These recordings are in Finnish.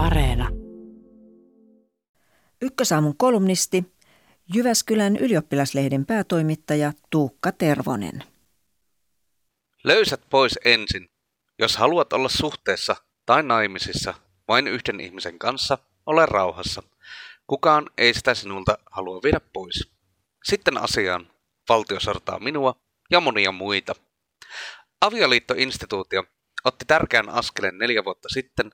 Areena. Ykkösaamun kolumnisti, Jyväskylän ylioppilaslehden päätoimittaja Tuukka Tervonen. Löysät pois ensin. Jos haluat olla suhteessa tai naimisissa vain yhden ihmisen kanssa, ole rauhassa. Kukaan ei sitä sinulta halua viedä pois. Sitten asiaan. Valtio sortaa minua ja monia muita. Avioliittoinstituutio otti tärkeän askeleen neljä vuotta sitten,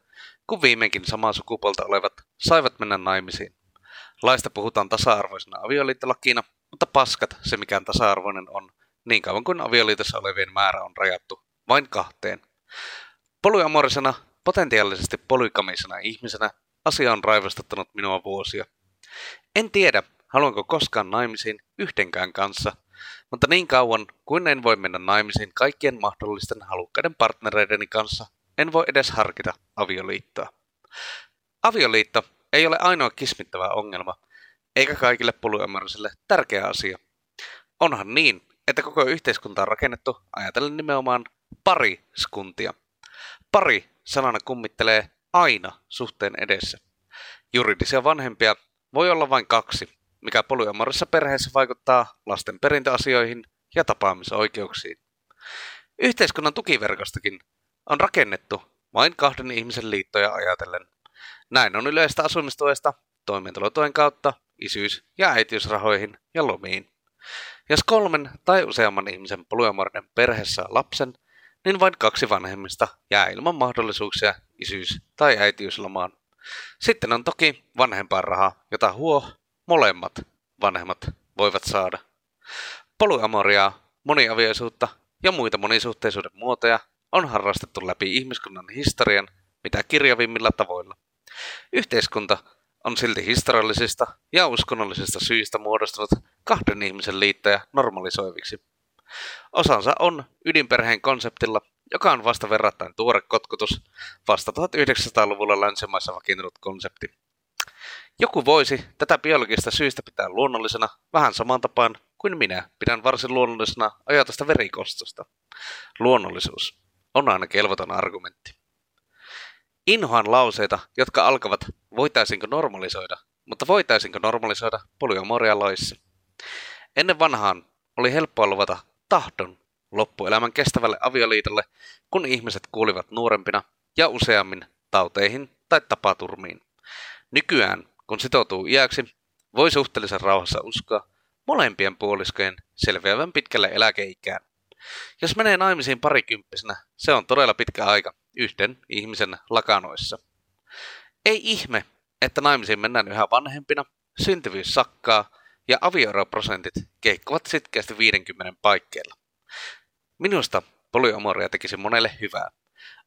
kun viimeinkin samaa sukupuolta olevat saivat mennä naimisiin. Laista puhutaan tasa-arvoisena avioliittolakina, mutta paskat se mikään tasa-arvoinen on, niin kauan kuin avioliitossa olevien määrä on rajattu vain kahteen. Polyamorisena, potentiaalisesti polykamisena ihmisenä asia on raivostuttanut minua vuosia. En tiedä, haluanko koskaan naimisiin yhdenkään kanssa, mutta niin kauan kuin en voi mennä naimisiin kaikkien mahdollisten halukkaiden partnereideni kanssa, en voi edes harkita avioliittoa. Avioliitto ei ole ainoa kismittävä ongelma, eikä kaikille polyamorisille tärkeä asia. Onhan niin, että koko yhteiskunta on rakennettu ajatellen nimenomaan pariskuntia. Pari sanana kummittelee aina suhteen edessä. Juridisia vanhempia voi olla vain kaksi, mikä polyamorissa perheessä vaikuttaa lasten perintöasioihin ja tapaamisoikeuksiin. Yhteiskunnan tukiverkostokin on rakennettu vain kahden ihmisen liittoja ajatellen. Näin on yleistä asumistuesta, toimeentulotuen kautta, isyys- ja äitiysrahoihin ja lomiin. Jos kolmen tai useamman ihmisen polyamorinen perheessä on lapsen, niin vain kaksi vanhemmista jää ilman mahdollisuuksia isyys- tai äitiyslomaan. Sitten on toki vanhempainraha, jota huo molemmat vanhemmat voivat saada. Polyamoriaa, moniavioisuutta ja muita monisuhteisuuden muotoja on harrastettu läpi ihmiskunnan historian mitä kirjavimmilla tavoilla. Yhteiskunta on silti historiallisista ja uskonnollisista syistä muodostunut kahden ihmisen liittoja normalisoiviksi. Osansa on ydinperheen konseptilla, joka on vasta verrattain tuore kotkutus, vasta 1900-luvulla länsimaissa vakiintunut konsepti. Joku voisi tätä biologista syystä pitää luonnollisena vähän saman tapaan kuin minä pidän varsin luonnollisena ajatusta verikostosta. Luonnollisuus on aina kelvoton argumentti. Inhoan lauseita, jotka alkavat voitaisinko normalisoida, mutta voitaisinko normalisoida polyamoria laissa. Ennen vanhaan oli helppoa luvata tahdon loppuelämän kestävälle avioliitolle, kun ihmiset kuulivat nuorempina ja useammin tauteihin tai tapaturmiin. Nykyään, kun sitoutuu iäksi, voi suhteellisen rauhassa uskoa molempien puoliskojen selviävän pitkälle eläkeikään. Jos menee naimisiin parikymppisenä, se on todella pitkä aika yhden ihmisen lakanoissa. Ei ihme, että naimisiin mennään yhä vanhempina, syntyvyys sakkaa ja avioeroprosentit keikkuvat sitkeästi 50 paikkeilla. Minusta polyamoria tekisi monelle hyvää.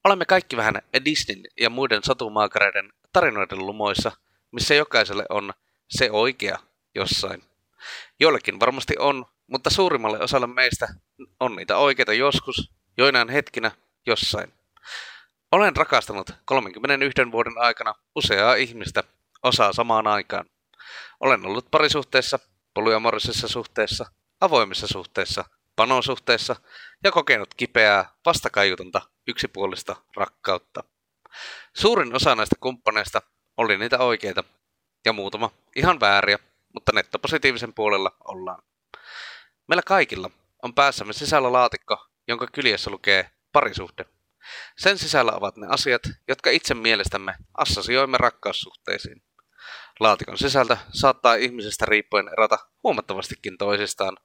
Olemme kaikki vähän Disneyn ja muiden satumaakareiden tarinoiden lumoissa, missä jokaiselle on se oikea jossain. Joillekin varmasti on, mutta suurimmalle osalle meistä on niitä oikeita joskus, joinain hetkinä, jossain. Olen rakastanut 31 vuoden aikana useaa ihmistä, osaa samaan aikaan. Olen ollut parisuhteessa, polyamorisessa suhteessa, avoimissa suhteessa, panosuhteessa ja kokenut kipeää, vastakaiutonta, yksipuolista rakkautta. Suurin osa näistä kumppaneista oli niitä oikeita, ja muutama ihan vääriä, mutta nettopositiivisen puolella ollaan. Meillä kaikilla on päässämme sisällä laatikko, jonka kyljessä lukee parisuhde. Sen sisällä ovat ne asiat, jotka itse mielestämme assosioimme rakkaussuhteisiin. Laatikon sisältö saattaa ihmisestä riippuen erota huomattavastikin toisistaan,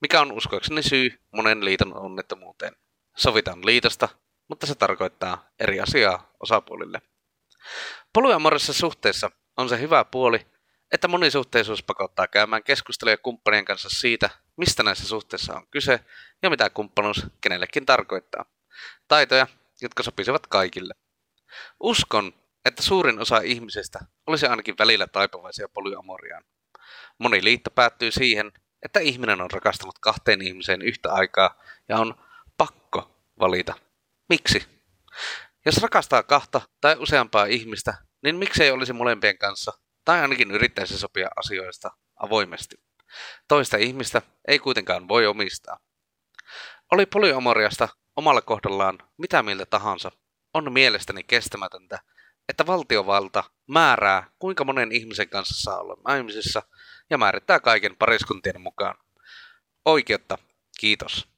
mikä on uskoakseni syy monen liiton onnettomuuteen. Sovitaan liitosta, mutta se tarkoittaa eri asiaa osapuolille. Polyamorissa suhteessa on se hyvä puoli, että monisuhteisuus pakottaa käymään keskusteluja kumppanien kanssa siitä, mistä näissä suhteissa on kyse ja mitä kumppanuus kenellekin tarkoittaa. Taitoja, jotka sopisivat kaikille. Uskon, että suurin osa ihmisistä olisi ainakin välillä taipuvaisia polyamoriaan. Moni liitto päättyy siihen, että ihminen on rakastanut kahteen ihmiseen yhtä aikaa ja on pakko valita. Miksi? Jos rakastaa kahta tai useampaa ihmistä, niin miksei olisi molempien kanssa, tai ainakin yrittäisi sopia asioista avoimesti. Toista ihmistä ei kuitenkaan voi omistaa. Oli polyamoriasta omalla kohdallaan mitä mieltä tahansa, on mielestäni kestämätöntä, että valtiovalta määrää, kuinka monen ihmisen kanssa saa olla naimisissa ja määrittää kaiken pariskuntien mukaan. Oikeutta. Kiitos.